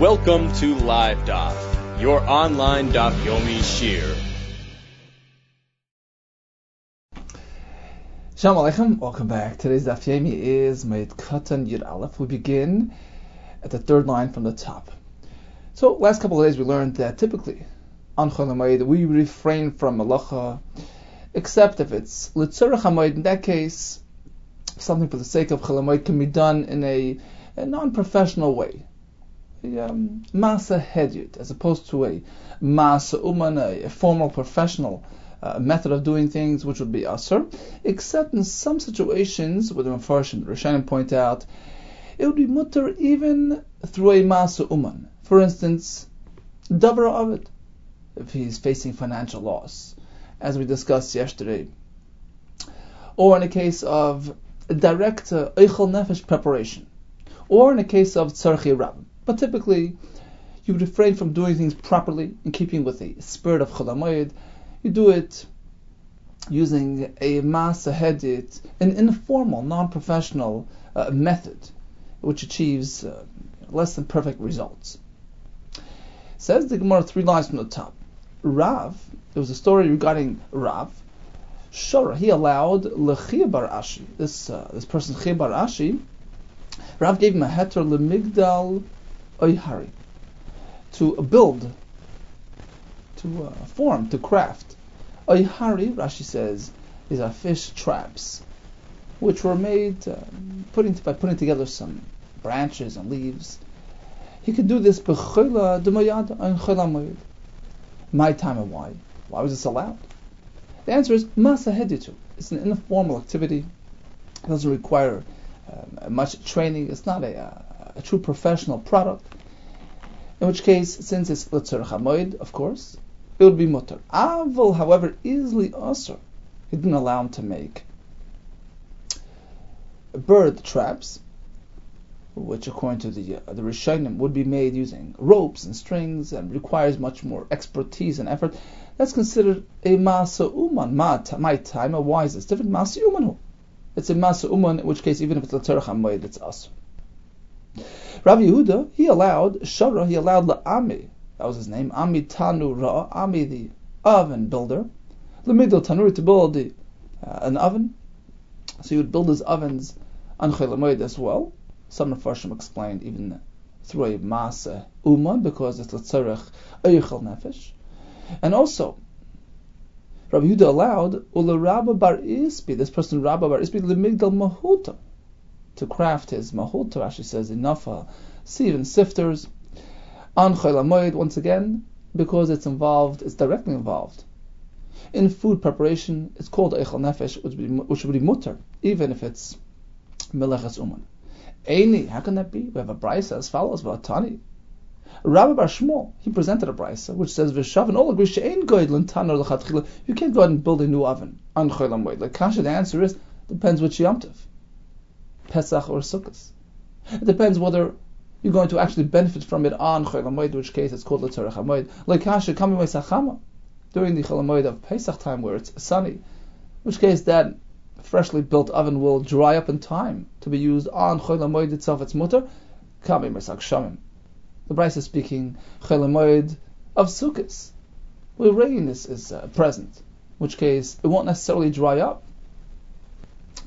Welcome to Live Daf, your online Daf Yomi Shiur. Shalom Aleichem, welcome back. Today's Daf Yomi is Moed Katan Yud Aleph. We begin at the third line from the top. So, last couple of days we learned that typically on Chol we refrain from malacha, except if it's Litzurach Hamoed. In that case, something for the sake of Chol can be done in a, a non-professional way um, masa hedyut, as opposed to a masa uman, a, formal professional uh, method of doing things, which would be asr, except in some situations, where the Mepharshim, Rishonim point out, it would be mutter even through a masa uman. For instance, davar avid, if he's facing financial loss, as we discussed yesterday, or in a case of direct uh, nefesh preparation, or in a case of tzarchi rabbim. But typically, you refrain from doing things properly in keeping with the spirit of Cholamoyed. You do it using a masa hedit, an informal, non-professional uh, method, which achieves uh, less than perfect results. Says the Gemara three lines from the top. Rav, there was a story regarding Rav. Shora, he allowed Lechia Bar Ashi, this uh, this person Chia Ashi. Rav gave him a heter lemigdal oihari, to build, to uh, form, to craft. Oihari, Rashi says, is a fish traps, which were made uh, putting by putting together some branches and leaves. He could do this b'chola demoyad and chola My time and why? Why was this allowed? The answer is masa heditu. It's an informal activity. It doesn't require um, much training. It's not a, uh, a true professional product. In which case, since it's Litzur Chamoid, of course, it would be mutter. Avil, however, easily also, he didn't allow him to make bird traps, which according to the uh, the Rishonim would be made using ropes and strings and requires much more expertise and effort. That's considered a masa uman. My time, why is this different? Masa umanu. It's a masa uman, in which case even if it's Litzur Chamoid, it's us. Rabbi Yehuda, he allowed Shara, he allowed La'ami, that was his name, Ami Tanu Ra, Ami the oven builder, Lamigdal Tanuri to build the, uh, an oven. So he would build his ovens on Chelamoid as well. Some Farshim explained even through a Masa Uman because it's Latzarech Eichel Nefesh. And also, Rabbi Yehuda allowed Ula Rabba Bar Isbi, this person Rabba Bar Isbi, Lamigdal Mahuta to craft his mahut. Rashi says enough sieve and sifters on Cholamoid once again because it's involved, it's directly involved. In food preparation, it's called Eichel Nefesh, which would be, which would be mutter, even if it's Melechas Uman. Eini, how can that be? We have a brisa as follows, Vatani. Rabbi Bar Shmuel, he presented a brisa which says Vishav and all agree she'ain goydlin tanar l'chatchila. You can't go out and build a new oven on Cholamoid. Like Kasha, the answer is depends which yomtiv. Pesach or Sukkot. It depends whether you're going to actually benefit from it on Chol Hamoed, which case it's called L'Tzorech Hamoed. Like Kasha Kami Sachama, during the Chol Hamoed of Pesach time where it's sunny, in which case that freshly built oven will dry up in time to be used on Chol Hamoed itself, its mutter, Kami Mesak Shamim. The Bryce is speaking Chol Hamoed of Sukkot, where rain is, is uh, present, which case it won't necessarily dry up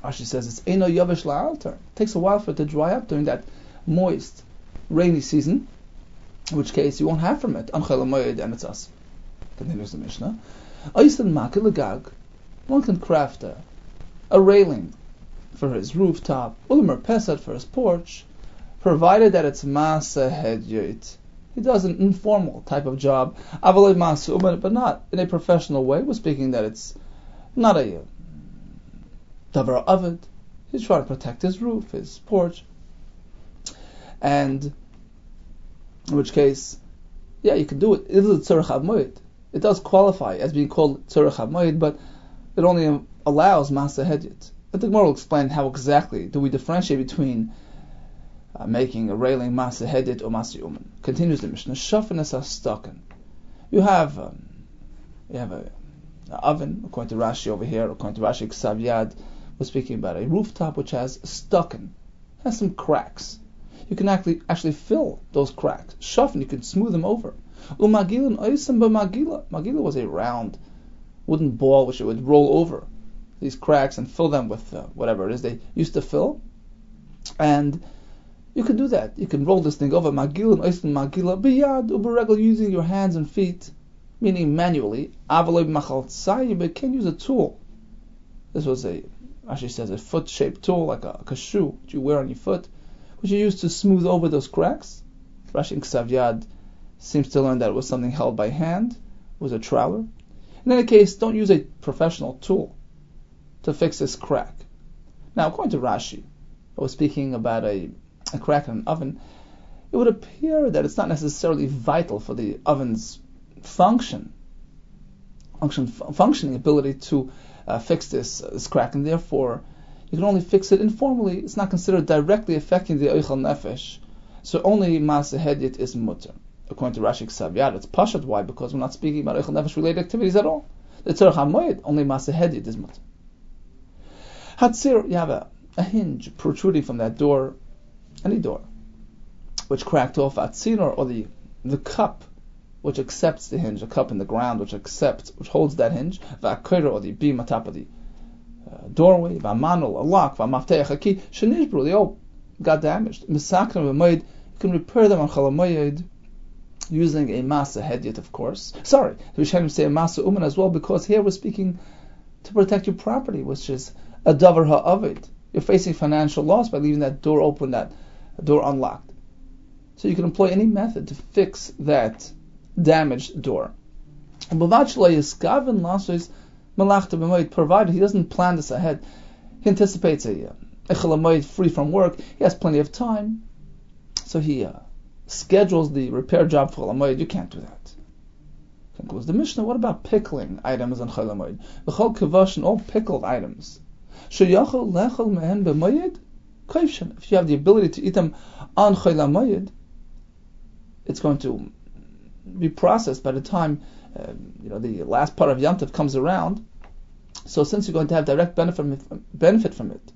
Rashi says it's Eno Yavish La'alter. It takes a while for it to dry up during that moist, rainy season, in which case you won't have from it. And it's us. Continues the Mishnah. Makil gag. One can craft a, a railing for his rooftop, ulmer pesad for his porch, provided that it's masa hedyot. He does an informal type of job, avalei masa but not in a professional way. We're speaking that it's not a davar avid. He's trying to protect his roof, his porch, and in which case, yeah, you can do it. It is a tzorach It does qualify as being called tzorach but it only allows masa hedyot. I think more will explain how exactly do we differentiate between uh, making a railing masa hedyot or masa uman. Continues the Mishnah. Shafin es stucken. You have um, you have a, a, oven according to Rashi over here, according to Rashi Ksav Yad we're speaking about a rooftop which has stucken, has some cracks. you can actually actually fill those cracks. Shafin, you can smooth them over. Umagila oisam magila. Magila was a round wooden ball which it would roll over these cracks and fill them with uh, whatever it is they used to fill. And you can do that. You can roll this thing over magila and oisam magila biyad uberegel using your hands and feet, meaning manually. Avaloy machal but can use a tool. This was a actually says a foot-shaped tool, like a, like a shoe that you wear on your foot, which you use to smooth over those cracks. Rashi Ksav seems to learn that it was something held by hand, was a trowel. In any case, don't use a professional tool to fix this crack. Now, according to Rashi, I was speaking about a, a crack in an oven, it would appear that it's not necessarily vital for the oven's function, function functioning ability to uh, fix this, uh, this crack, and therefore you can only fix it informally. It's not considered directly affecting the Eichel Nefesh, so only Maaseh Hedyot is mutter. According to Rashi Ksav it's Pashat. Why? Because we're not speaking about Eichel Nefesh related activities at all. The Tzorach HaMoed, only Maaseh Hedyot is mutter. Hatzir, you have a, a hinge protruding from that door, any door, which cracked off at or the, the cup which accepts the hinge, a cup in the ground which accepts, which holds that hinge, va'akira, or the beam on top of the uh, doorway, va'manul, a lock, va'mafteach, a key, they all got damaged. Misakna v'moed, you can repair them on chalamoyed using a masa hedyot, of course. Sorry, the Rishonim say a masa uman as well, because here we're speaking to protect your property, which is a davar ha'avid. You're facing financial loss by leaving that door open, that door unlocked. So you can employ any method to fix that damaged door. Provided he doesn't plan this ahead, he anticipates a uh, free from work, he has plenty of time, so he uh, schedules the repair job for Cholamoid. You can't do that. Concludes the Mishnah. What about pickling items on Cholamoid? B'chol kavashin, all pickled items. If you have the ability to eat them on Cholamoid, it's going to be processed by the time uh, you know the last part of Yom Tov comes around. So since you're going to have direct benefit benefit from it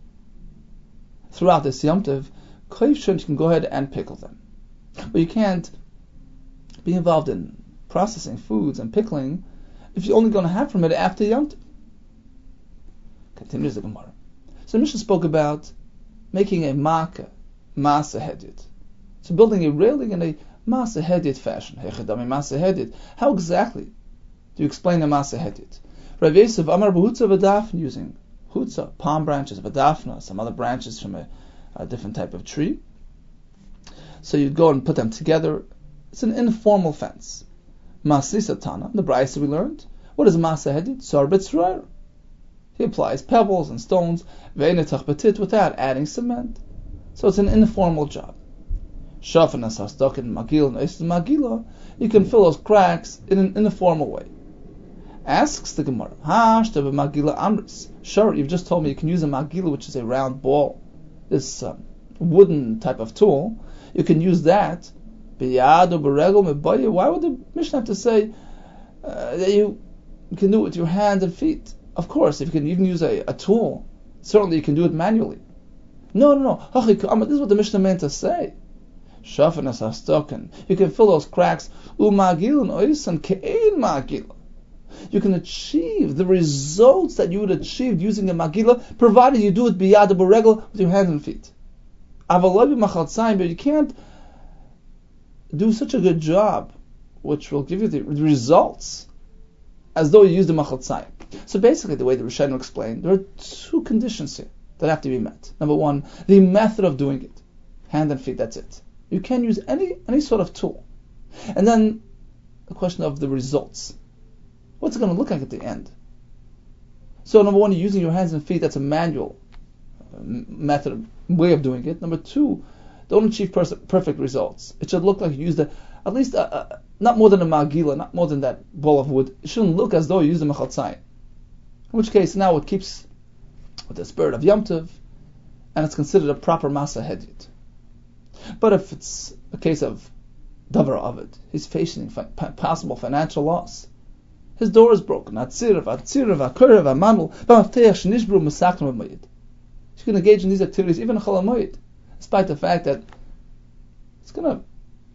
throughout this Yom Tov, you can go ahead and pickle them. But you can't be involved in processing foods and pickling if you're only going to have from it after Yom Tov. Continues the Gemara. So the Mishnah spoke about making a maka, masa hedyot. So building a railing and a Masa Hedit fashion. Hechadami Masa Hedit. How exactly do you explain a Masa Hedit? Rav Yosef Amar Behutza Vadafna using Hutza, palm branches, Vadafna, some other branches from a, a, different type of tree. So you'd go and put them together. It's an informal fence. Masisa Tana, the Brisa we learned. What is Masa Hedit? Sorbet He applies pebbles and stones, without adding cement. So it's an informal job. Shafanas Hasdok in Magil and Magila, you can fill those cracks in an informal way. Asks the Gemara, Hash Magila Amris. Sure, you've just told me you can use a Magila, which is a round ball, this um, wooden type of tool. You can use that. Why would the Mishnah have to say uh, that you can do it with your hands and feet? Of course, if you can even use a, a tool, certainly you can do it manually. No, no, no. This is what the Mishnah meant to say. Shafanas hastoken. You can fill those cracks. Umagilun oisan ke'ein magila. You can achieve the results that you would achieve using a magila, provided you do it biyad regel with your hands and feet. But you can't do such a good job, which will give you the results, as though you used the machaltzayim. So basically, the way the Rishonim explained, there are two conditions here that have to be met. Number one, the method of doing it, hand and feet. That's it. You can use any any sort of tool. And then the question of the results. What's it going to look like at the end? So number one, you're using your hands and feet. That's a manual uh, method, way of doing it. Number two, don't achieve pers- perfect results. It should look like you used a, at least a, a, not more than a magila, not more than that ball of wood. It shouldn't look as though you used a mechaltzai. In which case, now it keeps with the spirit of Yom Tov, and it's considered a proper masa hedyot. But if it's a case of davar avid, he's facing possible financial loss. His door is broken. Atzirav, atzirav, akurav, amanul. You can engage in these activities even in cholamoyid, despite the fact that it's gonna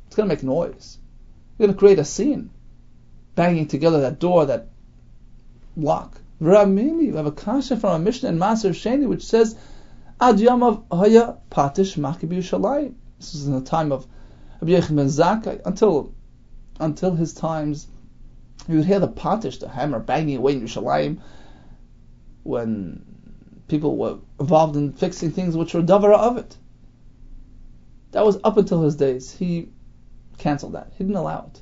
it's gonna make noise. You're gonna create a scene, banging together that door, that lock. Ramini, we have a kasha from a Mishnah in Maaser Sheni which says, Ad Yamav Haya Patish Maki B'Yushalayim. This is in the time of Rabbi Yechon ben Zakkai until until his times. You would hear the patish, the hammer, banging away in Yerushalayim when people were involved in fixing things which were davara of it. That was up until his days. He canceled that. He didn't allow it.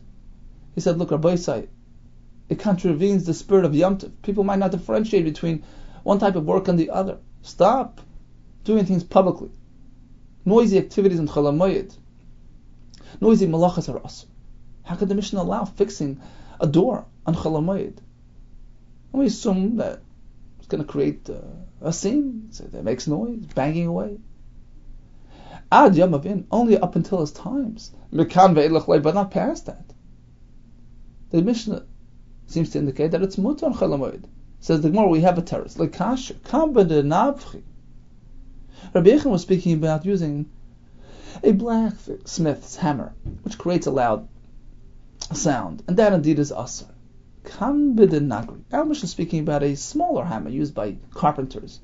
He said, look, Rabbi it contravenes the spirit of Yom Tov. People might not differentiate between one type of work and the other. Stop doing things publicly. Noisy activities in Chalamayid. Noisy malachas are us. How could the Mishnah allow fixing a door on Chalamayid? And we assume that it's going to create uh, a scene so that makes noise, banging away. Ad Yamavin, only up until his times. Mekan ve'elach but not past that. The Mishnah seems to indicate that it's mutar on Chalamayid. Says the Gemara, we have a terrace. Lekasha, kamba de navchi. Rabbi was speaking about using a blacksmith's hammer, which creates a loud sound, and that indeed is asr. Kam nagri. Our Mishnah is speaking about a smaller hammer used by carpenters,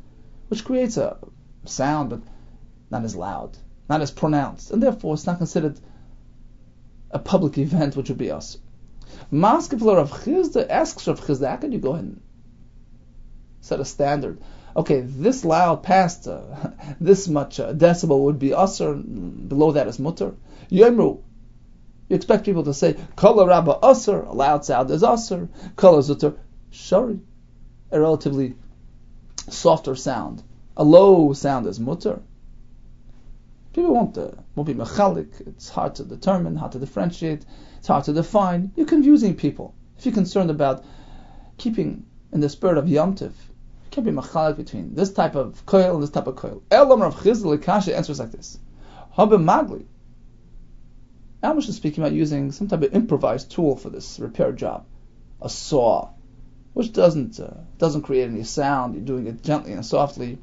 which creates a sound, but not as loud, not as pronounced, and therefore it's not considered a public event, which would be us. Maskefler of Chizda asks Rav Chizda, how can you go ahead and set a standard? Okay, this loud past uh, this much uh, decibel would be usr, below that is mutter. Yemru, you expect people to say, Kala Rabba Usr, a loud sound is Usr, Kala Zutter, Shari, a relatively softer sound. A low sound is Mutter. People won't, won't be mechalik, it's hard to determine, hard to differentiate, it's hard to define. You're confusing people. If you're concerned about keeping in the spirit of Yom Tiv, can't be mechalik between this type of coil and this type of koil. Elam Rav Chizl Kasha answers like this. Habe Magli, Amish is speaking about using some type of improvised tool for this repair job, a saw, which doesn't uh, doesn't create any sound. You're doing it gently and softly.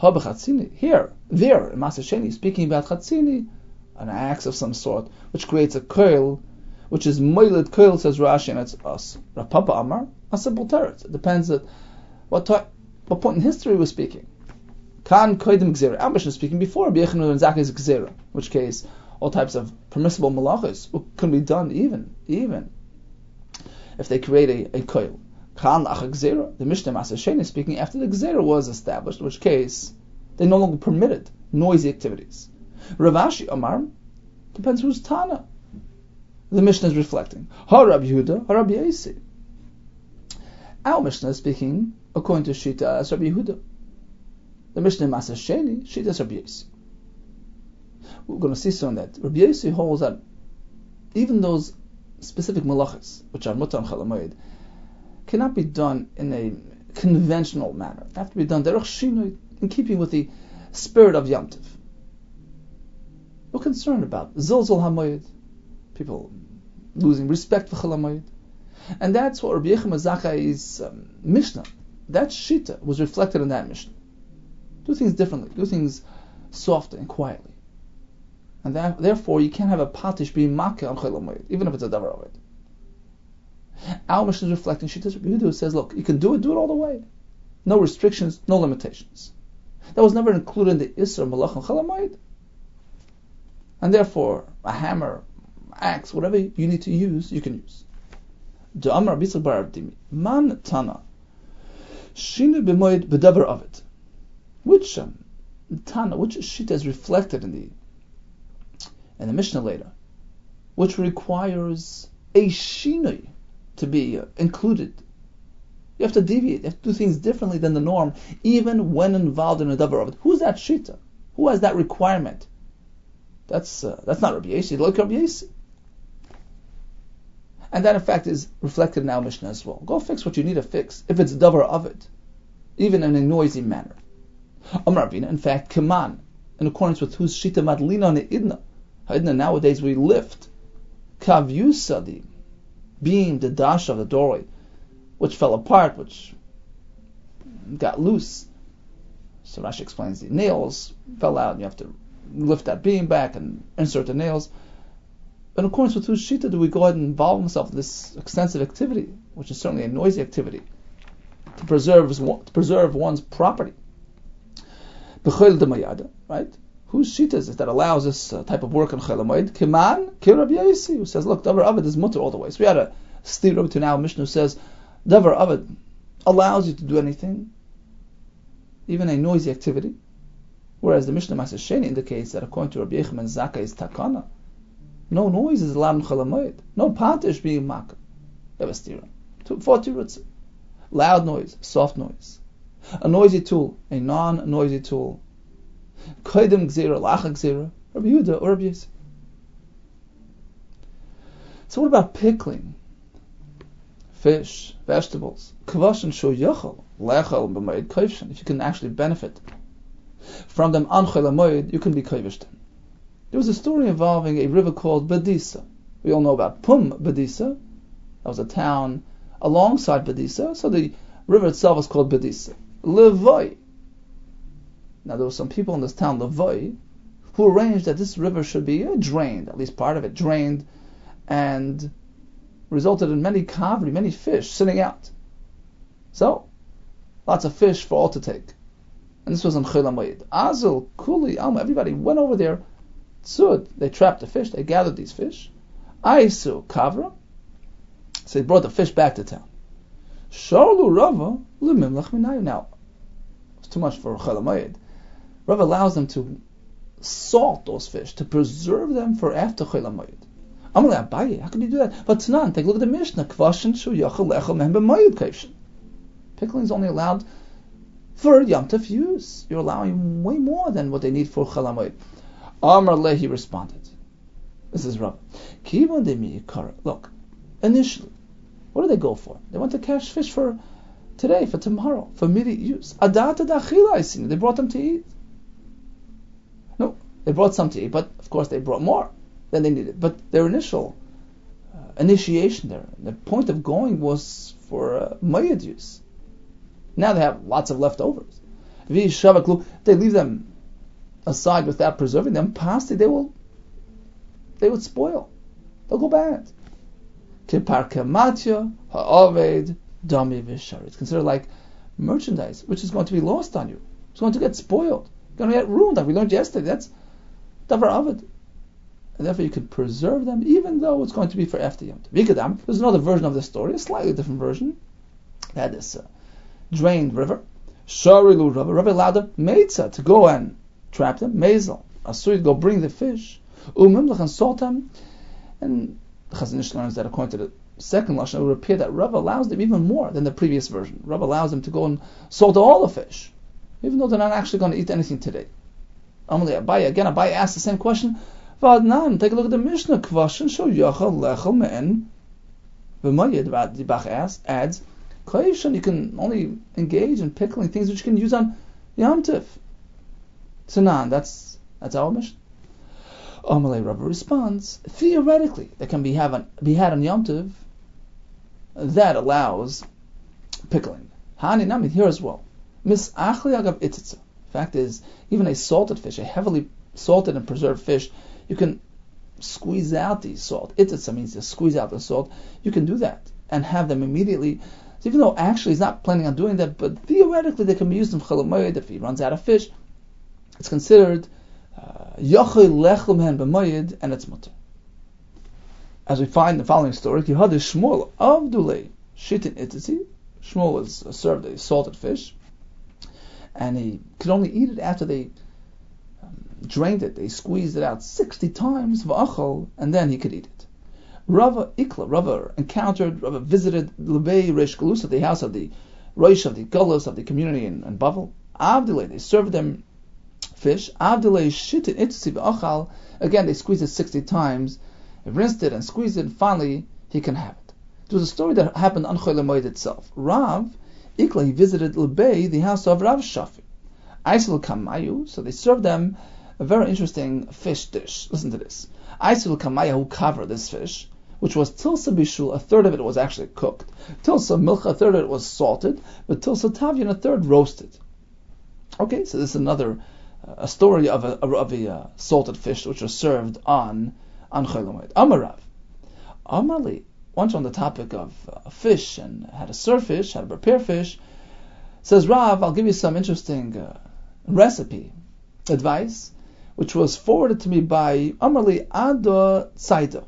Here, there, in Masasheni, speaking about chatzini, an axe of some sort, which creates a coil, which is moiled coil, says Rashi, and it's us. Rapapa Amar, a simple teretz. It depends at what what point in history we're speaking. Kan koidim gzera. Is speaking before B'yechnu and Zakai's gzera, in which case all types of permissible malachas can be done even, even if they create a, a koil. The Mishnah Masashen is speaking after the Gzera was established, in which case they no longer permitted noisy activities. Ravashi Amar depends who's Tana. The Mishnah is reflecting. Harab Yehuda, Harab Yesi. Our Mishnah is speaking according to Shita as Rabbi Yehuda. The Mishnah Masasheni, Shita as Rabbi Yesi we're going to see soon that Rabbi Yossi holds that even those specific malachas, which are mutar chalamayid, cannot be done in a conventional manner. They have to be done derech in keeping with the spirit of Yom Tov. We're concerned about zilzul hamayid, people losing respect for chalamayid. And that's what Rabbi Yechim Zakai's um, Mishnah, that Shita, was reflected in that mission. Do things differently, do things softly and quietly and that, therefore you can't have a patish being makkah on chaylam even if it's a davar of it. Our mission is reflecting Shittas Rabbi says, look, you can do it, do it all the way. No restrictions, no limitations. That was never included in the Isra Malach and. And therefore, a hammer, axe, whatever you need to use, you can use. Man Tana. Shinu b'moed b'davar of it. Which um, Tana, which Shita is reflected in the and the Mishnah later, which requires a shinoi to be included. You have to deviate. You have to do things differently than the norm, even when involved in a davar of it. Who's that shita? Who has that requirement? That's uh, that's not Rabbi Yesi. Look, Rabbi. And that, in fact, is reflected in our Mishnah as well. Go fix what you need to fix, if it's davar of it, even in a noisy manner. Amar in fact, Kaman, in accordance with whose shita madlina ne'idna, Nowadays we lift kav the beam, the dash of the doorway, which fell apart, which got loose. So Rashi explains the nails fell out, and you have to lift that beam back and insert the nails. In accordance with whose shita do we go ahead and involve himself in this extensive activity, which is certainly a noisy activity, to preserve to preserve one's property? Right? Whose shita is it that allows this uh, type of work in Chelamoid? Kiman Kirab Yaisi, who says, look, Davar Avid is mutter all the way. So we had a steer up to now Mishnah says, Davar Avid allows you to do anything, even a noisy activity. Whereas the Mishnah Masas Sheni indicates that according to Rabbi Yechim and Zaka is takana. No noise is allowed in Chalamoid. No patish being mak. Have a stira. Forty roots. Loud noise, soft noise. A noisy tool, a non-noisy tool. Koidim gzera, lacha gzera, Rabbi Yehuda or Rabbi Yisrael. So what about pickling? Fish, vegetables. Kavashin sho yachal, lechal b'mayid kaivshin. If you can actually benefit from them on Cholamoid, you can be kavish them. There was a story involving a river called Badisa. We all know about Pum Badisa. That was a town alongside Badisa, so the river itself was called Badisa. Levoy. Now there were some people in this town, Levoy, who arranged that this river should be uh, drained, at least part of it drained, and resulted in many kavri, many fish sitting out. So, lots of fish for all to take. And this was on Chil Azul, Kuli, Alma, everybody went over there Tzud, they trapped the fish, they gathered these fish. Aisu kavra, so they brought the fish back to town. Sharlu Rava lemimlach minayu. Now, it's too much for Chalamayid. Rava allows them to salt those fish to preserve them for after Chalamayid. Amalei Abaye, how can you do that? But Tanan, take a look at the Mishnah. Kvashin shu yachal b'mayid kaivshin. Pickling is only allowed for Yom Tov use. You're allowing way more than what they need for Chalamayid. Amar Lehi responded. This is Rav. Look, initially, what do they go for? They want to catch fish for today, for tomorrow, for immediate use. Adata dachila, I see. They brought them to eat. No, they brought some to eat, but of course they brought more than they needed. But their initial uh, initiation there, the point of going was for uh, mayad use. Now they have lots of leftovers. They leave them aside without preserving them, pasti they will they would spoil. They'll go bad. Kiparkamatya ha'oved dami v'shar. It's considered like merchandise, which is going to be lost on you. It's going to get spoiled. It's going to get ruined, like we learned yesterday. That's davar avid. And therefore you can preserve them, even though it's going to be for after Yom. There's another version of the story, a slightly different version. That is uh, drained river. Sharilu Rabbi. Rabbi allowed them to go and trap them, mazel. Asuri go bring the fish, umimlach and salt them, and Chazon learns that according to the second lashon, it would appear that Rav allows them even more than the previous version. Rav allows them to go and salt all the fish, even though they're not actually going to eat anything today. Amalei Abaye again. Abaye asks the same question. Vadnan, take a look at the Mishnah. Kvashin shel yachal lechel me'en. V'mayid, the Bach adds, adds, you can only engage in pickling things which you can use on Yom Tif. Tanan, that's that's our mission. Amalei Rabba responds, theoretically, that can be, have be had on Yom Tov that allows pickling. Hani Nami here as well. Mis agav ititza. Fact is, even a salted fish, a heavily salted and preserved fish, you can squeeze out the salt. Ititza means to squeeze out the salt. You can do that and have them immediately. So even though actually he's not planning on doing that, but theoretically they can be used in chalamayid if he runs out of fish it's considered Yochel Lechlem Hen B'Mayid, and it's mutter. As we find in the following story, Kihadish Shmuel Avdulei Shitin Itzi. Shmuel was served a salted fish, and he could only eat it after they um, drained it. They squeezed it out sixty times, v'achol, and then he could eat it. Rava Ikla, Rava encountered, Rava visited Lebei Reish Galusa, the house of the Roish of the Gullus of the community in, in Bavel. Avdulei, they served them fish. Achal. Again, they squeeze it 60 times, rinsed it and squeezed it, finally he can have it. It was a story that happened on Cholemoid itself. Rav, Ikla, he visited Lebei, the house of Rav Shafi. Aisel Kamayu, so they served them a very interesting fish dish. Listen to this. Aisel Kamayu, covered this fish, which was tilsa bishul, a third of it was actually cooked. Tilsa milcha, a third of it was salted, but tilsa tavian, a third roasted. Okay, so this is another a story of a, of a uh, salted fish which was served on on Cholamoid. Amarav. Amarli. Once on the topic of uh, fish and how to serve fish, how to prepare fish, says Rav, I'll give you some interesting uh, recipe advice, which was forwarded to me by Amarli Ada Saida.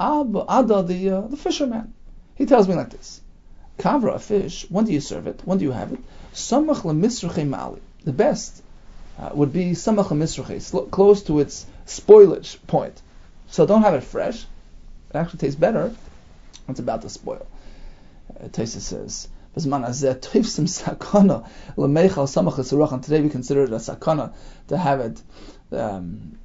Ada, the uh, the fisherman. He tells me like this: Kavra, a fish. When do you serve it? When do you have it? Samach mali. The best uh, would be samach lemisruche, close to its spoilage point. So don't have it fresh. It actually tastes better. It's about to spoil. Uh, Taisa says. Today we consider it a sakana to have it um,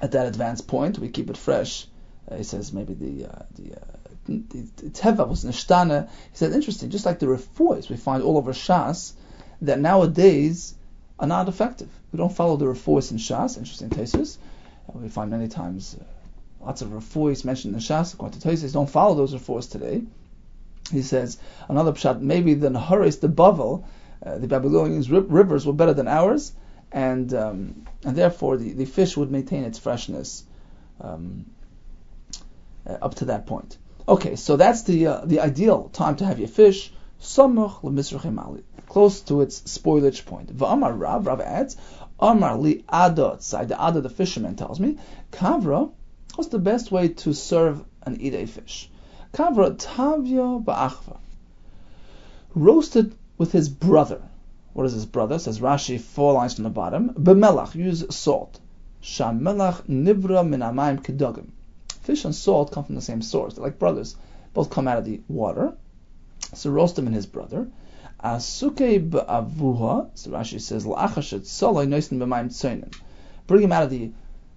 at that advanced point. We keep it fresh. Uh, he says maybe the uh, the, uh, the, the teva was nishtana. He said interesting, just like the refuahs we find all over Shas that nowadays are not effective. We don't follow the refuahs in Shas. Interesting. Uh, we find many times uh, lots of refuahs mentioned in Shas. According to Tosis, don't follow those refuahs today. He says another pshat maybe the Naharis, the Bavel, uh, the Babylonians' rivers were better than ours, and um, and therefore the, the fish would maintain its freshness um, uh, up to that point. Okay, so that's the uh, the ideal time to have your fish. Samuch lemisrachim close to its spoilage point. V'amar Rav, Rav adds, Amar li adot, side the Ada, the fisherman tells me, Kavra, what's the best way to serve an idei fish? Kavra tavya ba'achva. Roasted with his brother. What is his brother? Says Rashi, four lines from the bottom. B'melach, use salt. Sham melach nivra min amayim kedogim. Fish and salt come from the same source. They're like brothers. Both come out of the water. So roast them and his brother. Asuke ba'avuha, so Rashi says, la'achashet soloi noisin b'mayim tzoinen. Bring him out of the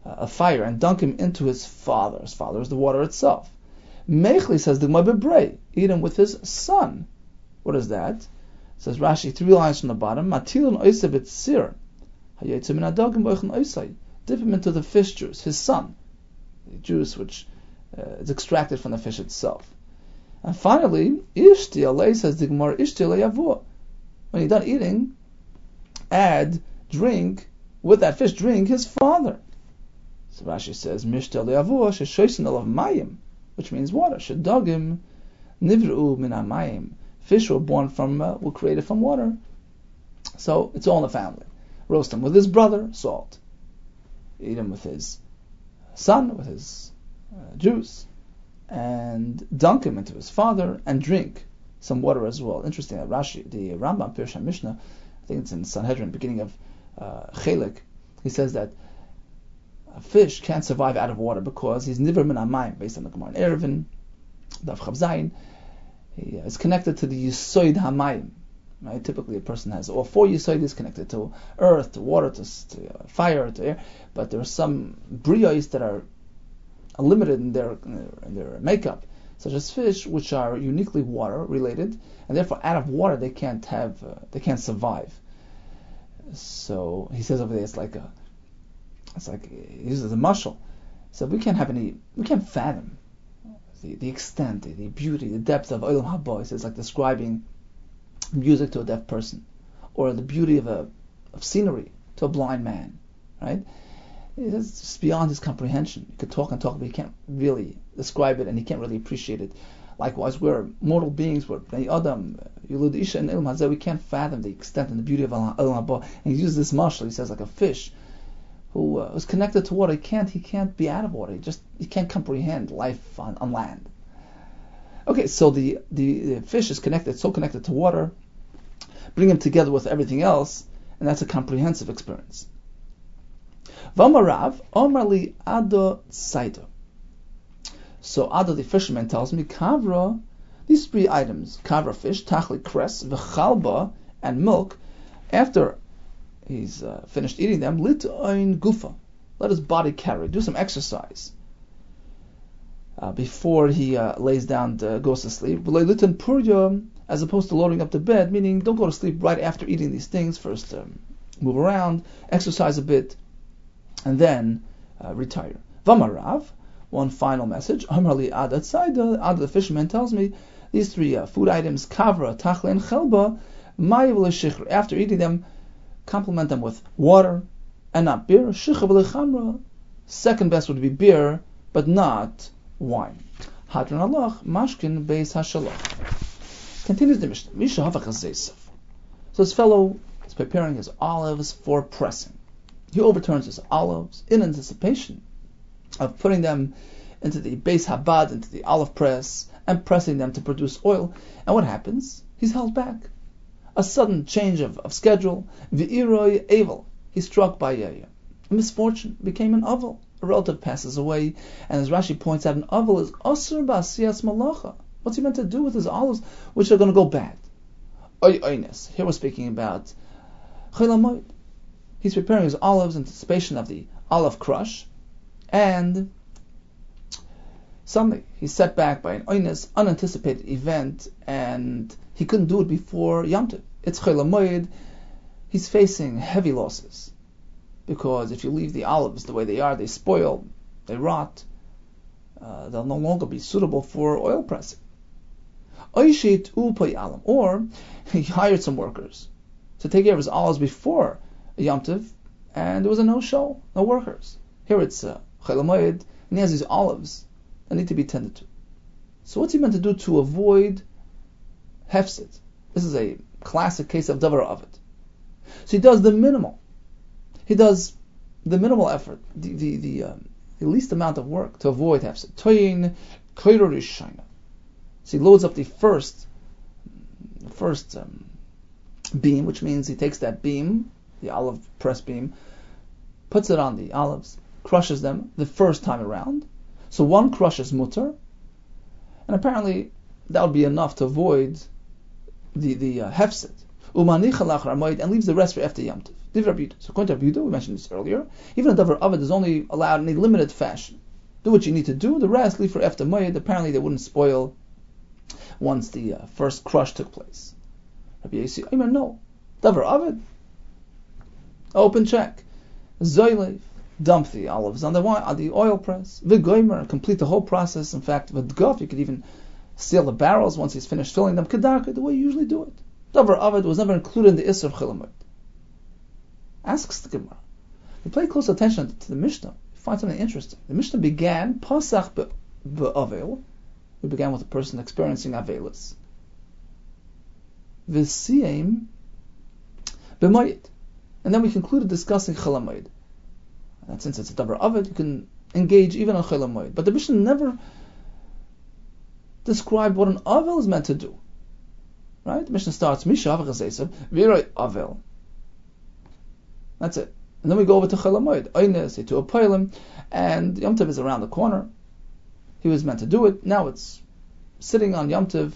uh, fire and dunk him into his father. His father is the water itself. Mechli says the Gemara eat him with his son. What is that? says Rashi, three lines from the bottom. Matilun oisev sir. Dip him into the fish juice, his son, the juice which uh, is extracted from the fish itself. And finally, ishti alei says the Gemara ishti yavua. When you're done eating, add drink with that fish drink his father. So Rashi says mishti yavua sheshoisin of mayim which means water. Shedogim nivru min amayim. Fish were born from, uh, were created from water. So it's all in the family. Roast him with his brother, salt. Eat him with his son, with his uh, juice, and dunk him into his father, and drink some water as well. Interesting that Rashi, the Rambam Pirsha Mishnah, I think it's in Sanhedrin, beginning of uh, Chelik, he says that a fish can't survive out of water because he's niver min amayim, based on the Gemara in Eruvin, Daf Chavzayin. He is connected to the Yisoid Hamayim. Right? Typically, a person has all four Yisoid connected to earth, to water, to, to uh, fire, to air. But there are some briyos that are limited in their, in their makeup, such as fish, which are uniquely water related, and therefore out of water they can't have, uh, they can't survive. So he says over there, it's like a it's like he uses a muscle. So we can't have any, we can't fathom the, the extent, the, the beauty, the depth of Olam Haba. It's like describing music to a deaf person, or the beauty of a of scenery to a blind man, right? It's just beyond his comprehension. He could talk and talk, but he can't really describe it, and he can't really appreciate it. Likewise, we're mortal beings, we're Adam, Yulud Isha, and Ilm Hazeh, we can't fathom the extent and the beauty of Olam Haba. And he uses this marshal, he says, like a fish who uh, connected to water, he can't he can't be out of water. He just he can't comprehend life on, on land. Okay, so the, the, the fish is connected, so connected to water. Bring him together with everything else, and that's a comprehensive experience. Vamarav, Omarli Ado Saito. So Ado the fisherman tells me, Kavra, these three items, Kavra fish, Tachli cress, V'chalba, and milk, after he's uh, finished eating them, lit ein gufa. Let his body carry. Do some exercise uh, before he uh, lays down to goes to sleep. As opposed to loading up the bed, meaning don't go to sleep right after eating these things. First, um, move around, exercise a bit, and then uh, retire. Vamarav. One final message. Amarli Adat Saida. Adat the fisherman tells me these three uh, food items: kavra, tachle, and chelba. After eating them, complement them with water and not beer. Second best would be beer, but not wine. Hadron Allah, mashkin beis hashalach. Continues the Mishnah. Misha So his fellow is preparing his olives for pressing. He overturns his olives in anticipation of putting them into the base habad, into the olive press, and pressing them to produce oil. And what happens? He's held back. A sudden change of, of schedule. V'iroi evil. He's struck by a, a misfortune, became an aval. A relative passes away, and as Rashi points out, an aval is asur ba'asiyas malacha. What's he meant to do with his olives, which are going to go bad? Oy oynes. Here we're speaking about chilamoid. He's preparing his olives in anticipation of the olive crush, and suddenly he's set back by an oynes, unanticipated event, and he couldn't do it before Yom Tov. It's Cholamoid. He's facing heavy losses because if you leave the olives the way they are, they spoil, they rot. Uh, they'll no longer be suitable for oil pressing. Or he hired some workers to take care of his olives before Yom and there was a no-show, no workers. Here it's uh, and he has these olives that need to be tended to. So what's he meant to do to avoid hefsid? This is a classic case of davar avid. So he does the minimal. He does the minimal effort, the the, the, um, the least amount of work to avoid hefsid. Toyin So he loads up the first, first um, beam, which means he takes that beam, the olive press beam, puts it on the olives, crushes them the first time around. So one crushes mutter, and apparently that would be enough to avoid the the uh, hefset. And leaves the rest for after Yom Tov. So according to Rabbi we mentioned this earlier, even a davar avid is only allowed in a limited fashion. Do what you need to do. The rest leave for after Moed. Apparently they wouldn't spoil once the uh, first crush took place. Rabbi Yossi, I mean, no. Davar avid. Open check. Zoylev dump the olives on the on the oil press. V'goimer, complete the whole process. In fact, with guf, you could even seal the barrels once he's finished filling them. Kedarka, the way you usually do it. Davar Avid was never included in the Isser of Chilamut. Asks the Gemara. We pay close attention to the Mishnah. You find something interesting. The Mishnah began Pasach be'avel. We began with a person experiencing Avelis. V'siyim b'mayit. And then we concluded discussing Chalamayit. And since it's a davar avid, you can engage even on Chalamayit. But the Mishnah never described what an avel is meant to do. Right? The Mishnah starts, Misha Avachasesav, Viray Avel. That's it. And then we go over to Chalamoid, Oynes, to a Poilim, and Yom Tov is around the corner. He was meant to do it. Now it's sitting on Yom Tov,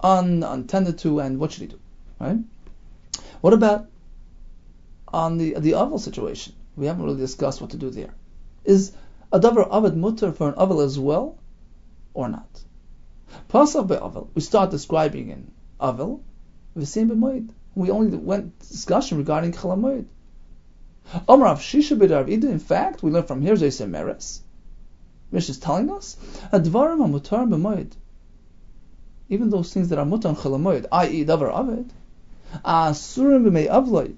un, untended to, and what should he do? Right? What about on the the Avel situation? We haven't really discussed what to do there. Is a davar avid mutter for an Avel as well, or not? Pasach be'Avel, we start describing in Avel, v'sim b'moed. We only went discussion regarding Chalamoid. Omar Shisha b'Rav Ida, in fact, we learn from here Zayse Meres. Mish is telling us, Advarim mutar b'moed. Even those things that are mutar chalamoid, i.e. davar avid, asurim b'mei avloi.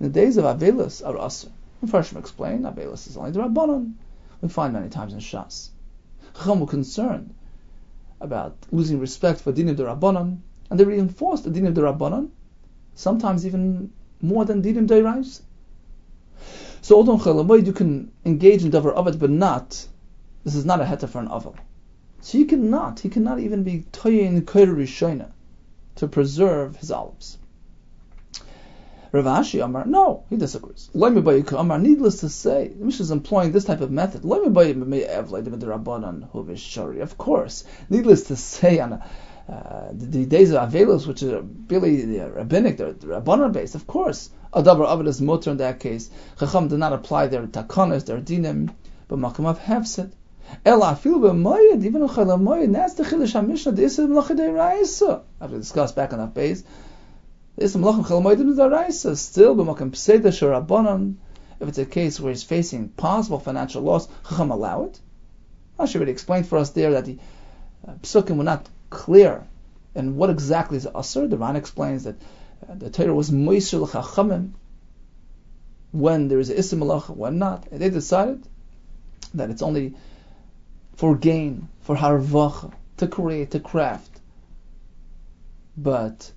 In the days of Avelis are asur. And first explain, Avelis is only the Rabbanon. We find many times in Shas. Chacham were concerned about losing respect for Din of the Rabbanon, and they reinforced the Din of the Rabbanon, sometimes even more than Din of the Deirais. So although Chalamoid you can engage in Davar Avad, but not, this is not a heta for an Aval. So he cannot, he cannot even be Toyin Kair to preserve his olives. Rav Ashi Amar, no, he disagrees. Amar, needless to say, the Mishnah is employing this type of method. Of course, needless to say, on uh, the, the, days of Avelos, which are really the rabbinic, the, Rabbanon based, of course, Adabar Avad is mutter in that case. Chacham did not apply their takonas, their dinim, but Makam of Hefset. Ela feel b'moyed, even a chalamoyed, that's the chilish ha-mishnah, the issa b'lachadei ra'isa. After discussed back on that base, this Malachim Chalmoidim is still b'makom Pseda Sharabanan, if it's a case where he's facing possible financial loss, Chacham allow it. Rashi already explained for us there that the uh, psukim were not clear and what exactly is asur. The Ran explains that uh, the Torah was moisur l'chachamim. when there is a Issa Malacha, when not. And they decided that it's only for gain, for harvacha, to create, to craft. But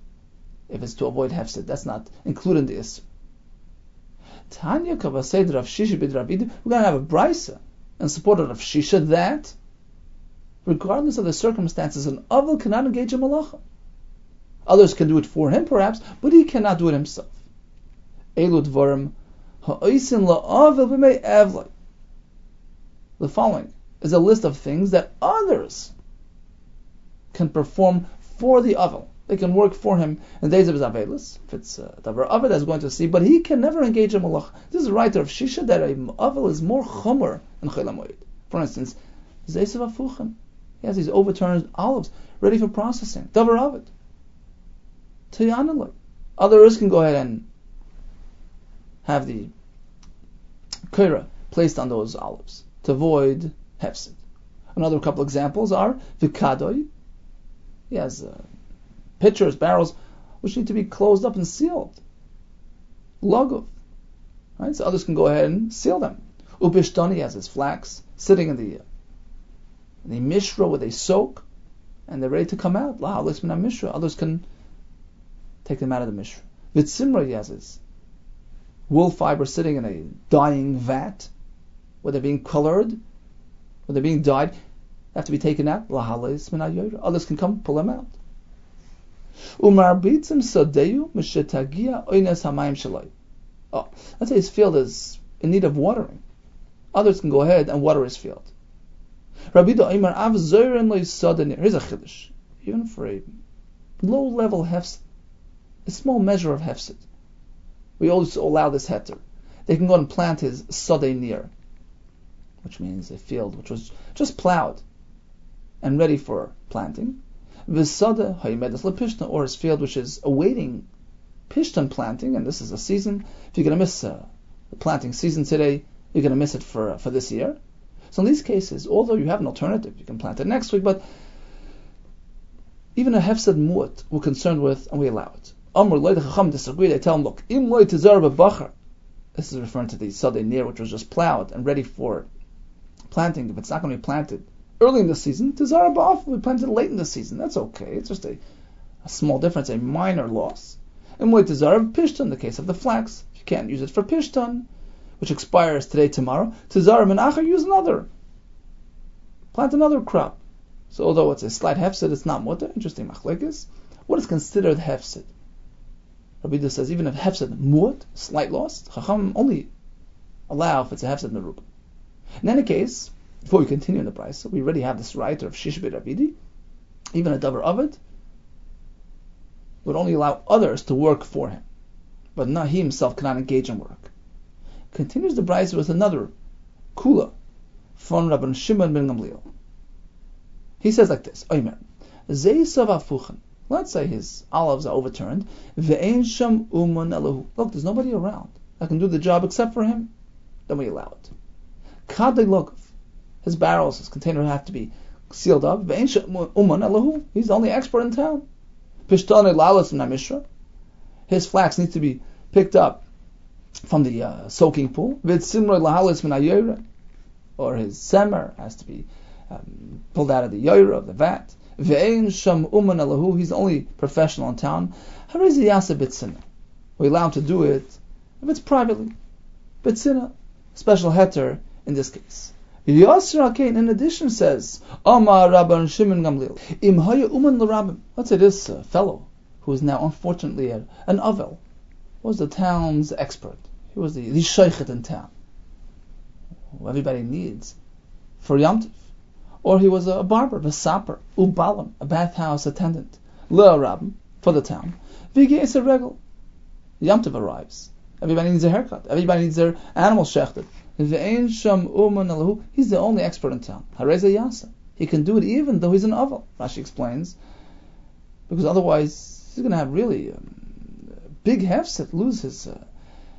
if it's to avoid hefset, that's not included in the Issa. Tanya Kavased Rav Shisha bid we're going to have a brisa in support of Rav Shisha that, regardless of the circumstances, an Avil cannot engage in malacha. Others can do it for him, perhaps, but he cannot do it himself. Elu dvarim ha'oisin la'avil b'mei evlai. The following is a list of things that others can perform for the Avil. They can work for him in days of his Avelis, if it's uh, Davar Avid that's going to see, but he can never engage in Malach. This is a writer of Shisha that a Avil is more chomer than Chelamoid. For instance, Zesav Afuchan. He has these overturned olives ready for processing. Davar Avid. Tiyanaloi. Others can go ahead and have the kira placed on those olives to avoid hefsid. Another couple examples are vikadoi. He has uh, pitchers, barrels, which need to be closed up and sealed. Logov. Right? So others can go ahead and seal them. Ubishtani has his flax sitting in the in the mishra where they soak and they're ready to come out. La mishra. Others can take them out of the mishra. Vitsimra he has his wool fiber sitting in a dyeing vat where they're being colored, where they're being dyed, have to be taken out. Others can come pull them out. Umarbitzim sodeyu mishetagia oines hamayim shaloi. Oh, let's say his field is in need of watering. Others can go ahead and water his field. Rabbi Omer av zoyren loy sodenir. Here's a chiddush. Even for a low level hefset, a small measure of hefset, we also allow this heter. They can go and plant his sodenir, which means a field which was just plowed and ready for planting. Visada Hayimedas Lepishna, or his field which is awaiting Pishtan planting, and this is a season. If you're going to miss uh, the planting season today, you're going to miss it for uh, for this year. So in these cases, although you have an alternative, you can plant it next week, but even a hefsed muat we're concerned with, and we allow it. Amr loy chacham disagree. They tell him, look, im loy tizar. This is referring to the sadeh near, which was just plowed and ready for planting. If it's not going to be planted early in the season, Tizara Ba'af, we planted late in the season. That's okay. It's just a, a small difference, a minor loss. And with Tizara Pishtan, the case of the flax, if you can't use it for Pishtan, which expires today, tomorrow, Tizara Menachar, use another. Plant another crop. So although it's a slight hefset, it's not mutter. Interesting machlekes. What is considered hefset? Rabbi says even if hefset mut, slight loss, chacham only allow if it's a hefset merub. In any case, before we continue in the brisa, we already have this writer of Shishbir Rabidi, even a Davar Avid, would only allow others to work for him, but not he himself cannot engage in work. Continues the Brisa with another kula from Rabban Shimon ben Gamliel. He says like this: Oimer, Let's say his olives are overturned. Look, there's nobody around that can do the job except for him. Then we allow it. Kadei his barrels, his container have to be sealed up. He's the only expert in town. His flax needs to be picked up from the uh, soaking pool. Or his semer has to be um, pulled out of the yoira of the vat. He's the only professional in town. We allow him to do it if it's privately. Bitsina, special heter in this case. Yasser Akain, in addition, says, Shimon Gamliel. Let's say this uh, fellow, who is now unfortunately a, an Avel, was the town's expert. He was the, the Sheikhet in town, who everybody needs for Yom Or he was a barber, a sapper, Ubalim, a bathhouse attendant, L'Rabbim, for the town. is a regal. Yom arrives. Everybody needs a haircut. Everybody needs their animal shechted. He's the only expert in town. Hareza Yasa. He can do it even though he's an Aval. Rashi explains. Because otherwise, he's going to have really um, big hefset, lose his, uh,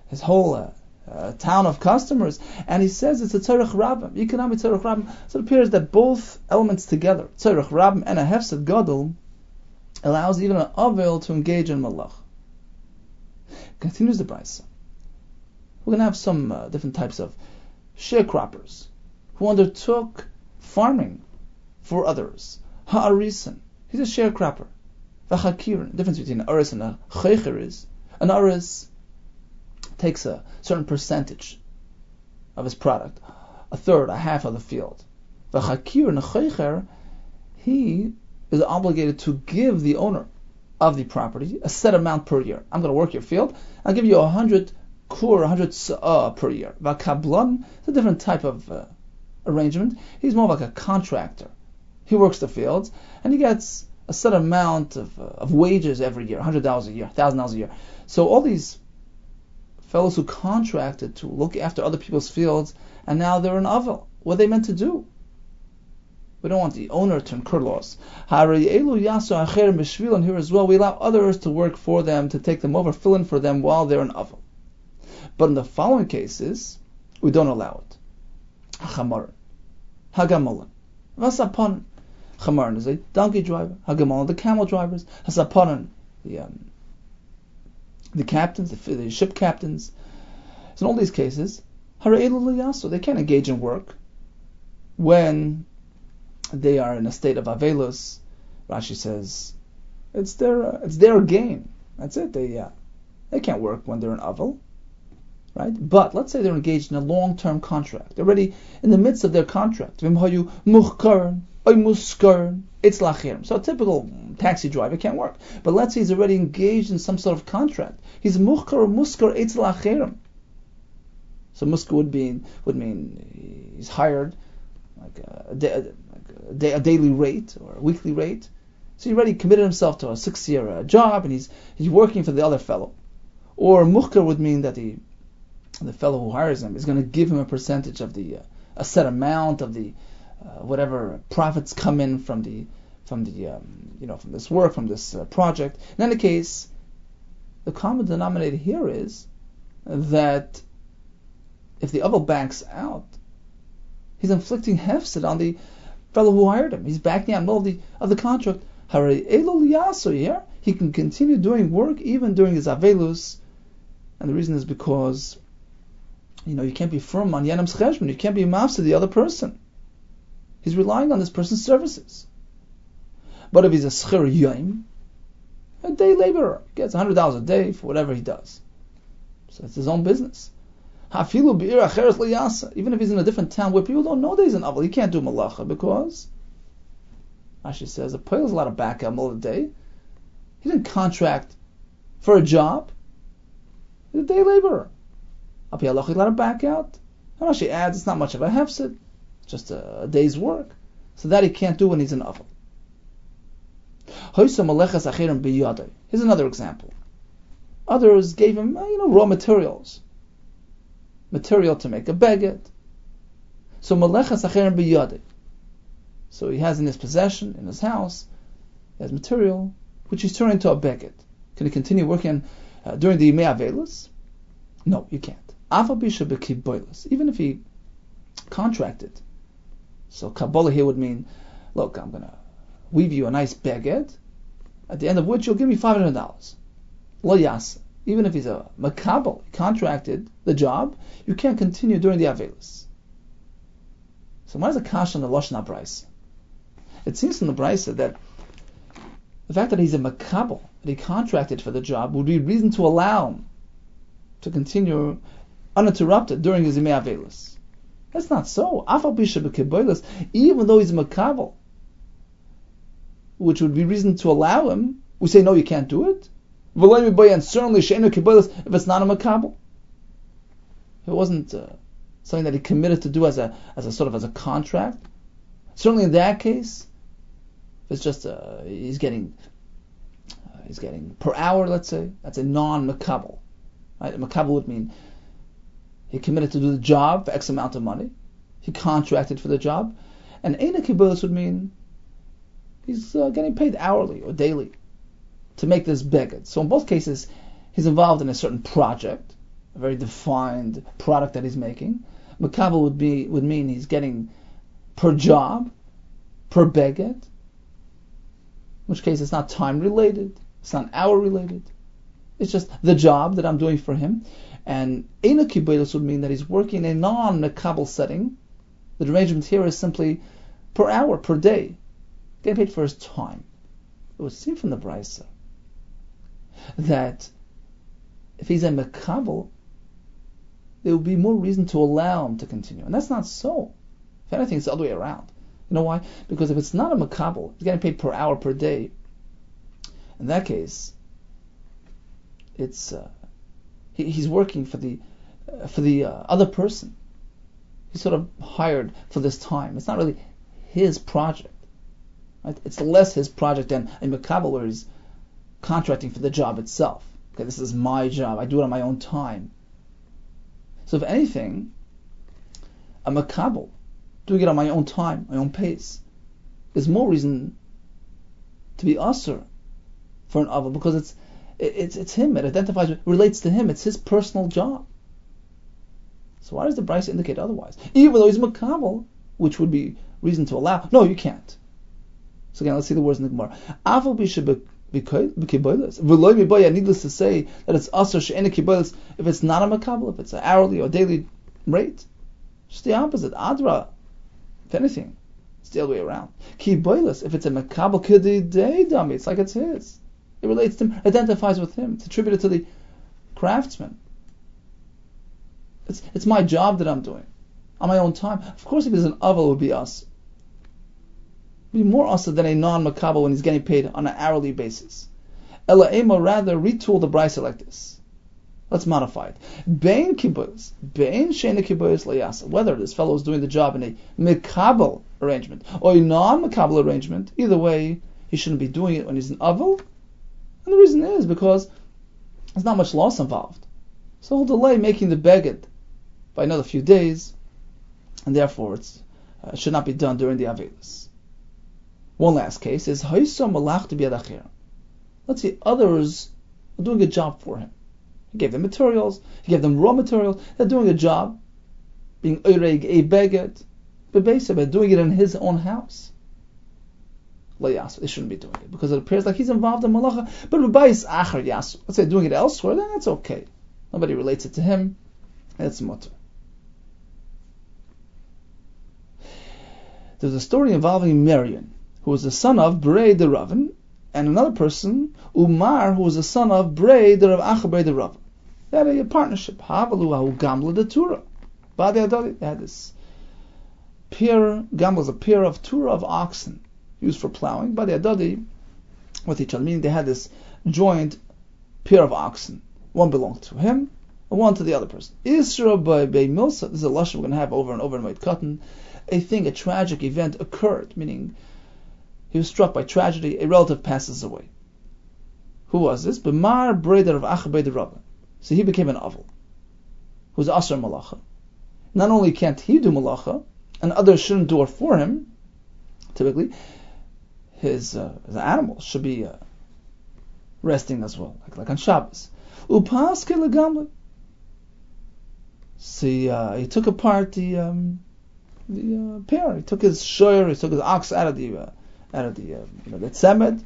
his whole uh, uh, town of customers. And he says it's a Tzarech Rabbim. Economic Tzarech Rabbim. So it appears that both elements together, Tzarech Rabbim and a hefset Gadol, allows even an Aval to engage in Malach. Continues the Brisa. We're going to have some uh, different types of sharecroppers who undertook farming for others. Ha'arisan, he's a sharecropper. V'chakirin, difference between an aris and a chaycher is, an aris takes a certain percentage of his product, a third, a half of the field. V'chakir and a chaycher, he is obligated to give the owner of the property a set amount per year. I'm going to work your field. I'll give you a hundred kur, a hundred uh, per year. Vakablan is a different type of uh, arrangement. He's more like a contractor. He works the fields and he gets a set amount of, uh, of wages every year, hundred dollars a year, thousand dollars a year. So all these fellows who contracted to look after other people's fields and now they're in Avel. What are they meant to do? We don't want the owner to incur loss. And here as well, we allow others to work for them, to take them over, fill in for them while they're in Avel. But in the following cases, we don't allow it. Chamarin, Hagamolan, Vasaponin. Chamarin is a donkey driver, Hagamolan, the camel drivers, Hasaponin, the um, the captains, the, the ship captains. So in all these cases, they can't engage in work when they are in a state of avelus. Rashi says it's their uh, it's their game. That's it. They uh, they can't work when they're in avel, right? But let's say they're engaged in a long-term contract. They're already in the midst of their contract. It's lachirim. So a typical taxi driver can't work. But let's say he's already engaged in some sort of contract. He's muhkar muskar it's lachirim. So muskar would be would mean he's hired like a, like a, a, daily rate or a weekly rate. So he already committed himself to a six-year uh, job, and he's he's working for the other fellow. Or muhkar would mean that the the fellow who hires him is going to give him a percentage of the uh, a set amount of the uh, whatever profits come in from the from the um, you know from this work from this uh, project. In any case, the common denominator here is that if the other backs out, he's inflicting hefset on the fellow who hired him. He's backing out of the of the contract. Here, he can continue doing work even during his avelus, and the reason is because you know you can't be firm on yanam's cheshbon. You can't be to the other person. He's relying on this person's services. But if he's a schir yom, a day laborer, gets $100 a day for whatever he does. So it's his own business. Even if he's in a different town where people don't know that he's an aval, he can't do malacha because Rashi says a poil is a lot of back all the day. He didn't contract for a job. He's a day laborer. Al a lot of back out. Rashi adds it's not much of a hefset just a, day's work. So that he can't do when he's in Aval. Here's another example. Others gave him, uh, you know, raw materials, material to make a baguette. So malechas acherim biyade. So he has in his possession, in his house, he has material which he's turning into a baguette. Can he continue working uh, during the Yimei No, you can't. Even if he contracted so Kabbalah here would mean, look, I'm going to weave you a nice baguette, at the end of which you'll give me $500. Lo yas. Even if he's a makabel, he contracted the job, you can't continue during the Avelis. So why is a kash on the Lashon Brisa? It seems from the Brisa that the fact that he's a makabel, that he contracted for the job, would be reason to allow him to continue uninterrupted during his Imei Avelis. That's not so. Even though he's a makabel, which would be reason to allow him, we say no, you can't do it. And certainly if it's not a makabel, it wasn't uh, something that he committed to do as a as a sort of as a contract. Certainly in that case, if it's just uh, he's getting uh, he's getting per hour, let's say that's a non-makabel. Right? Makabel would mean he committed to do the job for X amount of money. He contracted for the job. And Eina Kibbulis would mean he's uh, getting paid hourly or daily to make this beged. So in both cases, he's involved in a certain project, a very defined product that he's making. Makabel would be would mean he's getting per job, per beged. In which case it's not time related, it's not hour related. It's just the job that I'm doing for him. And Kibelis would mean that he's working in a non-Mekabel setting. The arrangement here is simply per hour, per day, getting paid for his time. It would seem from the Brisa that if he's a Mekabel, there would be more reason to allow him to continue. And that's not so. If anything, it's the other way around. You know why? Because if it's not a makabel, he's getting paid per hour per day. In that case, it's uh, he, he's working for the uh, for the uh, other person. He's sort of hired for this time. It's not really his project. Right? It's less his project than a makabel where he's contracting for the job itself. Okay, this is my job. I do it on my own time. So if anything, a makabel doing it on my own time, my own pace, there's more reason to be usher for an aval because it's it's it's him. It identifies, relates to him. It's his personal job. So why does the Brisa indicate otherwise? Even though he's makabel, which would be reason to allow. No, you can't. So again, let's see the words in the Gemara. Aval Needless to say that it's usher she'ena if it's not a makabel, if it's an hourly or daily rate. Just the opposite. Adra, if anything, it's the other way around. Ki if it's a makabel kididei dummy, it's like it's his. It relates to him, identifies with him. It's attributed to the craftsman. It's it's my job that I'm doing on my own time. Of course, if it's an aval, it would be us. It'd be more us than a non-makabel when he's getting paid on an hourly basis. Ella Ema rather retool the brisa like this. Let's modify it. Bain kibbutz, bain shena kibbutz layasa. Whether this fellow is doing the job in a mikabel arrangement or a non-mikabel arrangement, either way, he shouldn't be doing it when he's an avel. And the reason is because there's not much loss involved. So he'll delay making the beged by another few days, and therefore it uh, should not be done during the avilas. One last case is Haisa Malach to Let's see, others are doing a job for him. He gave them materials, he gave them raw materials, they're doing a job, being Ureg a beged, but basically doing it in his own house. They shouldn't be doing it because it appears like he's involved in malacha. But Rabbi Acher Yas, let's say doing it elsewhere, then that's okay. Nobody relates it to him. It's mutter. There's a story involving Marion, who was the son of Brei the Raven, and another person, Umar, who was the son of Bray, the Rav Achabrei the Rav. They had a partnership. Havalu ahu gamla de Tura. They had this pair, gamla is a pair of Tura of oxen used for plowing. Badi Adadi with each other, meaning they had this joint pair of oxen. One belonged to him, and one to the other person. Isra by Bay Milsa, this is a lesson we're going to have over and over in White Cotton. A thing, a tragic event occurred, meaning he was struck by tragedy, a relative passes away. Who was this? B'mar breder of Achabed Rabba. So he became an Aval, who's Asr Malacha. Not only can't he do Malacha, and others shouldn't do it for him, typically, his, uh, his animals should be uh, resting as well, like, like on Shabbos. Upaske legamle. See, uh, he took apart the um, the uh, pair. He took his shoyer, he took his ox out of the uh, out of the uh, you know the tzemed.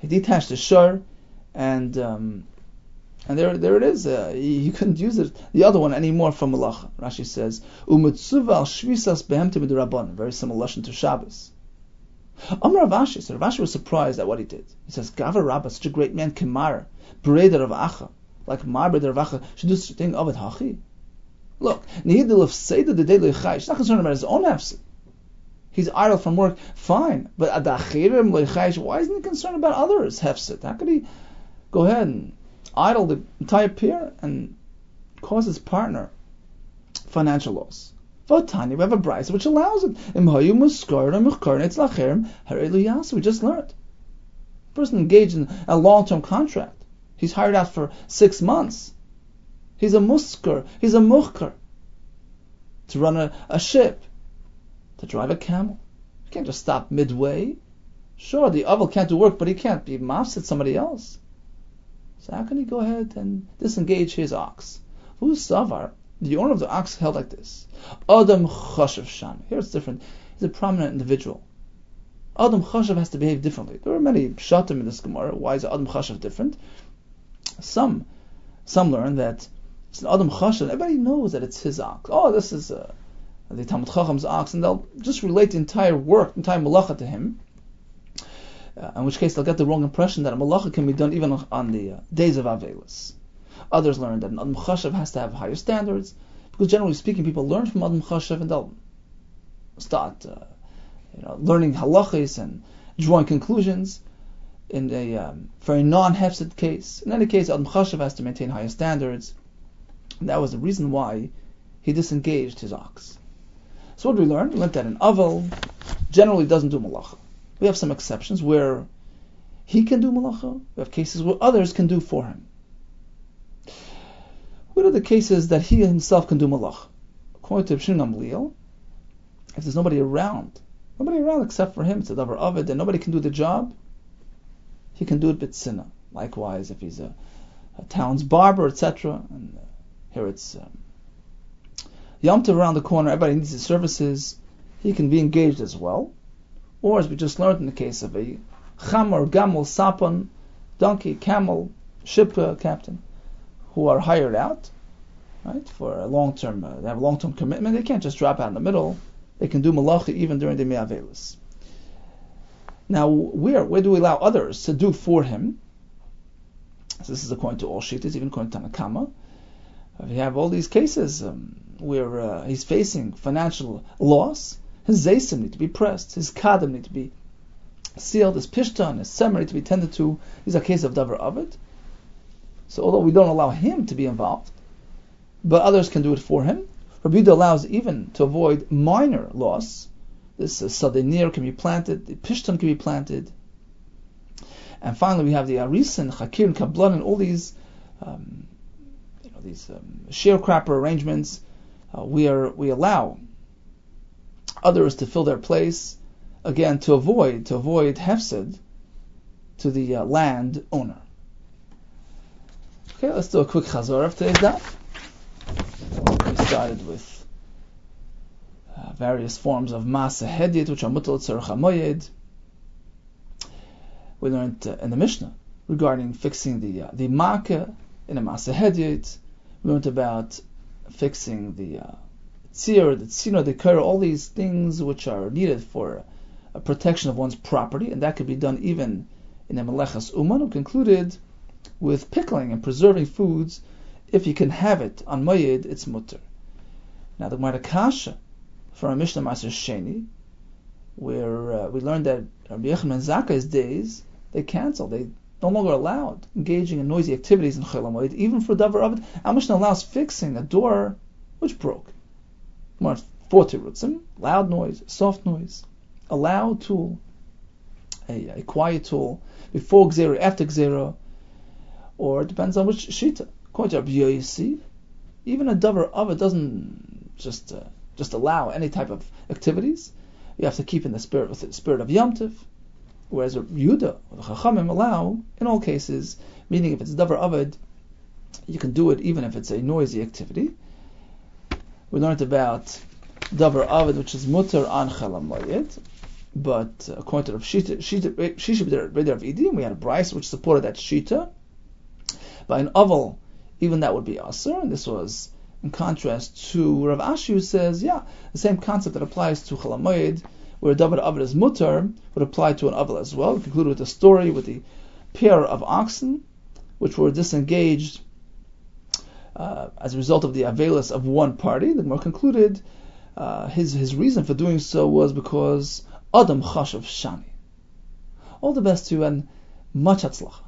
He detached the shur, and um, and there there it is. Uh, you couldn't use it the other one anymore for malacha. Rashi says umutzuval shvisas behemtim. Very similar lashon to Shabbos. Amar Rav Ashi, so Rav Ashi was surprised at what he did. He says, Gava Rabba, such a great man, Kemar, Breda Ravacha, like Mar Breda Ravacha, should do such a thing of it, Hachi. Look, Nihidil of Seder the Daily Chai, he's not concerned about his own hefset. He's idle from work, fine. But adachirim leichaish, why isn't he concerned about others? Hefset. How could he go ahead and idle the entire pier and cause his partner financial loss? Votani, we have a brisa which allows it. We just learned. Person engaged in a long-term contract. He's hired out for six months. He's a muskar. He's a muhkar. To run a, a ship to drive a camel. You can't just stop midway. Sure, the oval can't do work, but he can't be mafsid somebody else. So how can he go ahead and disengage his ox? Who's Savar? The owner of the ox held like this. Adam Chashav Sham. Here it's different. He's a prominent individual. Adam Chashav has to behave differently. There are many shatim in this Gemara. Why is Adam Chashav different? Some Some learn that it's an Adam Chashav, everybody knows that it's his ox. Oh, this is uh, the Talmud Chacham's ox, and they'll just relate the entire work, the entire malacha to him. Uh, in which case they'll get the wrong impression that a malacha can be done even on the uh, days of Avelis. Others learn that an Adam Chashav has to have higher standards, because generally speaking, people learn from Adam Chashav and they'll start uh, you know, learning halachis and drawing conclusions in a um, non-hefsid case. In any case, Adam Chashav has to maintain higher standards. And that was the reason why he disengaged his ox. So what did we learn? We learned that an aval generally doesn't do malacha. We have some exceptions where he can do malacha. We have cases where others can do for him. What are the cases that he himself can do malacha? According to Shinam Leal, if there's nobody around, nobody around except for him, it's a davar avid, and nobody can do the job, he can do it bitzina. Likewise, if he's a, a town's barber, etc., and uh, here it's um, Tov around the corner, everybody needs his services, he can be engaged as well. Or, as we just learned in the case of a chamor, gamel, sapon, donkey, camel, ship uh, captain, who are hired out, right, for a long-term, uh, they have a long-term commitment, they can't just drop out in the middle they can do malacha even during the me'avelis. Now, where where do we allow others to do for him? So this is according to all shittas, even according to Tanna Kamma. We have all these cases um, where uh, he's facing financial loss. His zaysim need to be pressed. His kadam need to be sealed. His pishtan, his semer need to be tended to. These are cases of davar avid. So although we don't allow him to be involved, but others can do it for him, Rabbi allows even to avoid minor loss. This uh, sadenir can be planted, the pishtan can be planted. And finally, we have the arisin, chakir, and kablan, and all these, um, you know, these um, sharecropper arrangements. Uh, we are we allow others to fill their place again to avoid to avoid hefsed to the uh, land owner. Okay, let's do a quick chazor of today's daf we started with uh, various forms of masa hedit, which are mutal tzarech We learned uh, in the Mishnah regarding fixing the uh, the maka in a masa hedit. We learned about fixing the uh, tzir, the tzino, the kara, all these things which are needed for protection of one's property, and that could be done even in a melechas uman. We concluded with pickling and preserving foods if you can have it on Moyed, it's mutter. Now the Gemara Kasha from Mishnah Maaser Sheni, where uh, we learned that Rabbi Yochanan ben Zakkai's days, they canceled. They no longer allowed engaging in noisy activities in Chol Moed, even for Davar Avid. Our Mishnah allows fixing a door which broke. More forty rutzim, loud noise, soft noise, a loud tool, a, a quiet tool, before Xero, after Xero, or it depends on which Shita. According to even a davar of it doesn't just uh, just allow any type of activities. You have to keep in the spirit with the spirit of Yom Tiv, whereas Yuda or the Chachamim allow in all cases, meaning if it's davar avid, you can do it even if it's a noisy activity. We learned about davar avid, which is mutter on chalamayit, but uh, according to Shita, Shita, Shita, of Idim, we had a Brisa which supported that Shita. By an oval even that would be asr, and this was in contrast to Rav Ashi who says, yeah, the same concept that applies to Chalamoid, where David Avid is mutar, would apply to an Avid as well. We concluded with a story with the pair of oxen, which were disengaged uh, as a result of the Avelis of one party. The Gemara concluded uh, his, his reason for doing so was because Adam Chash of Shani. All the best to you and much hatzlacha.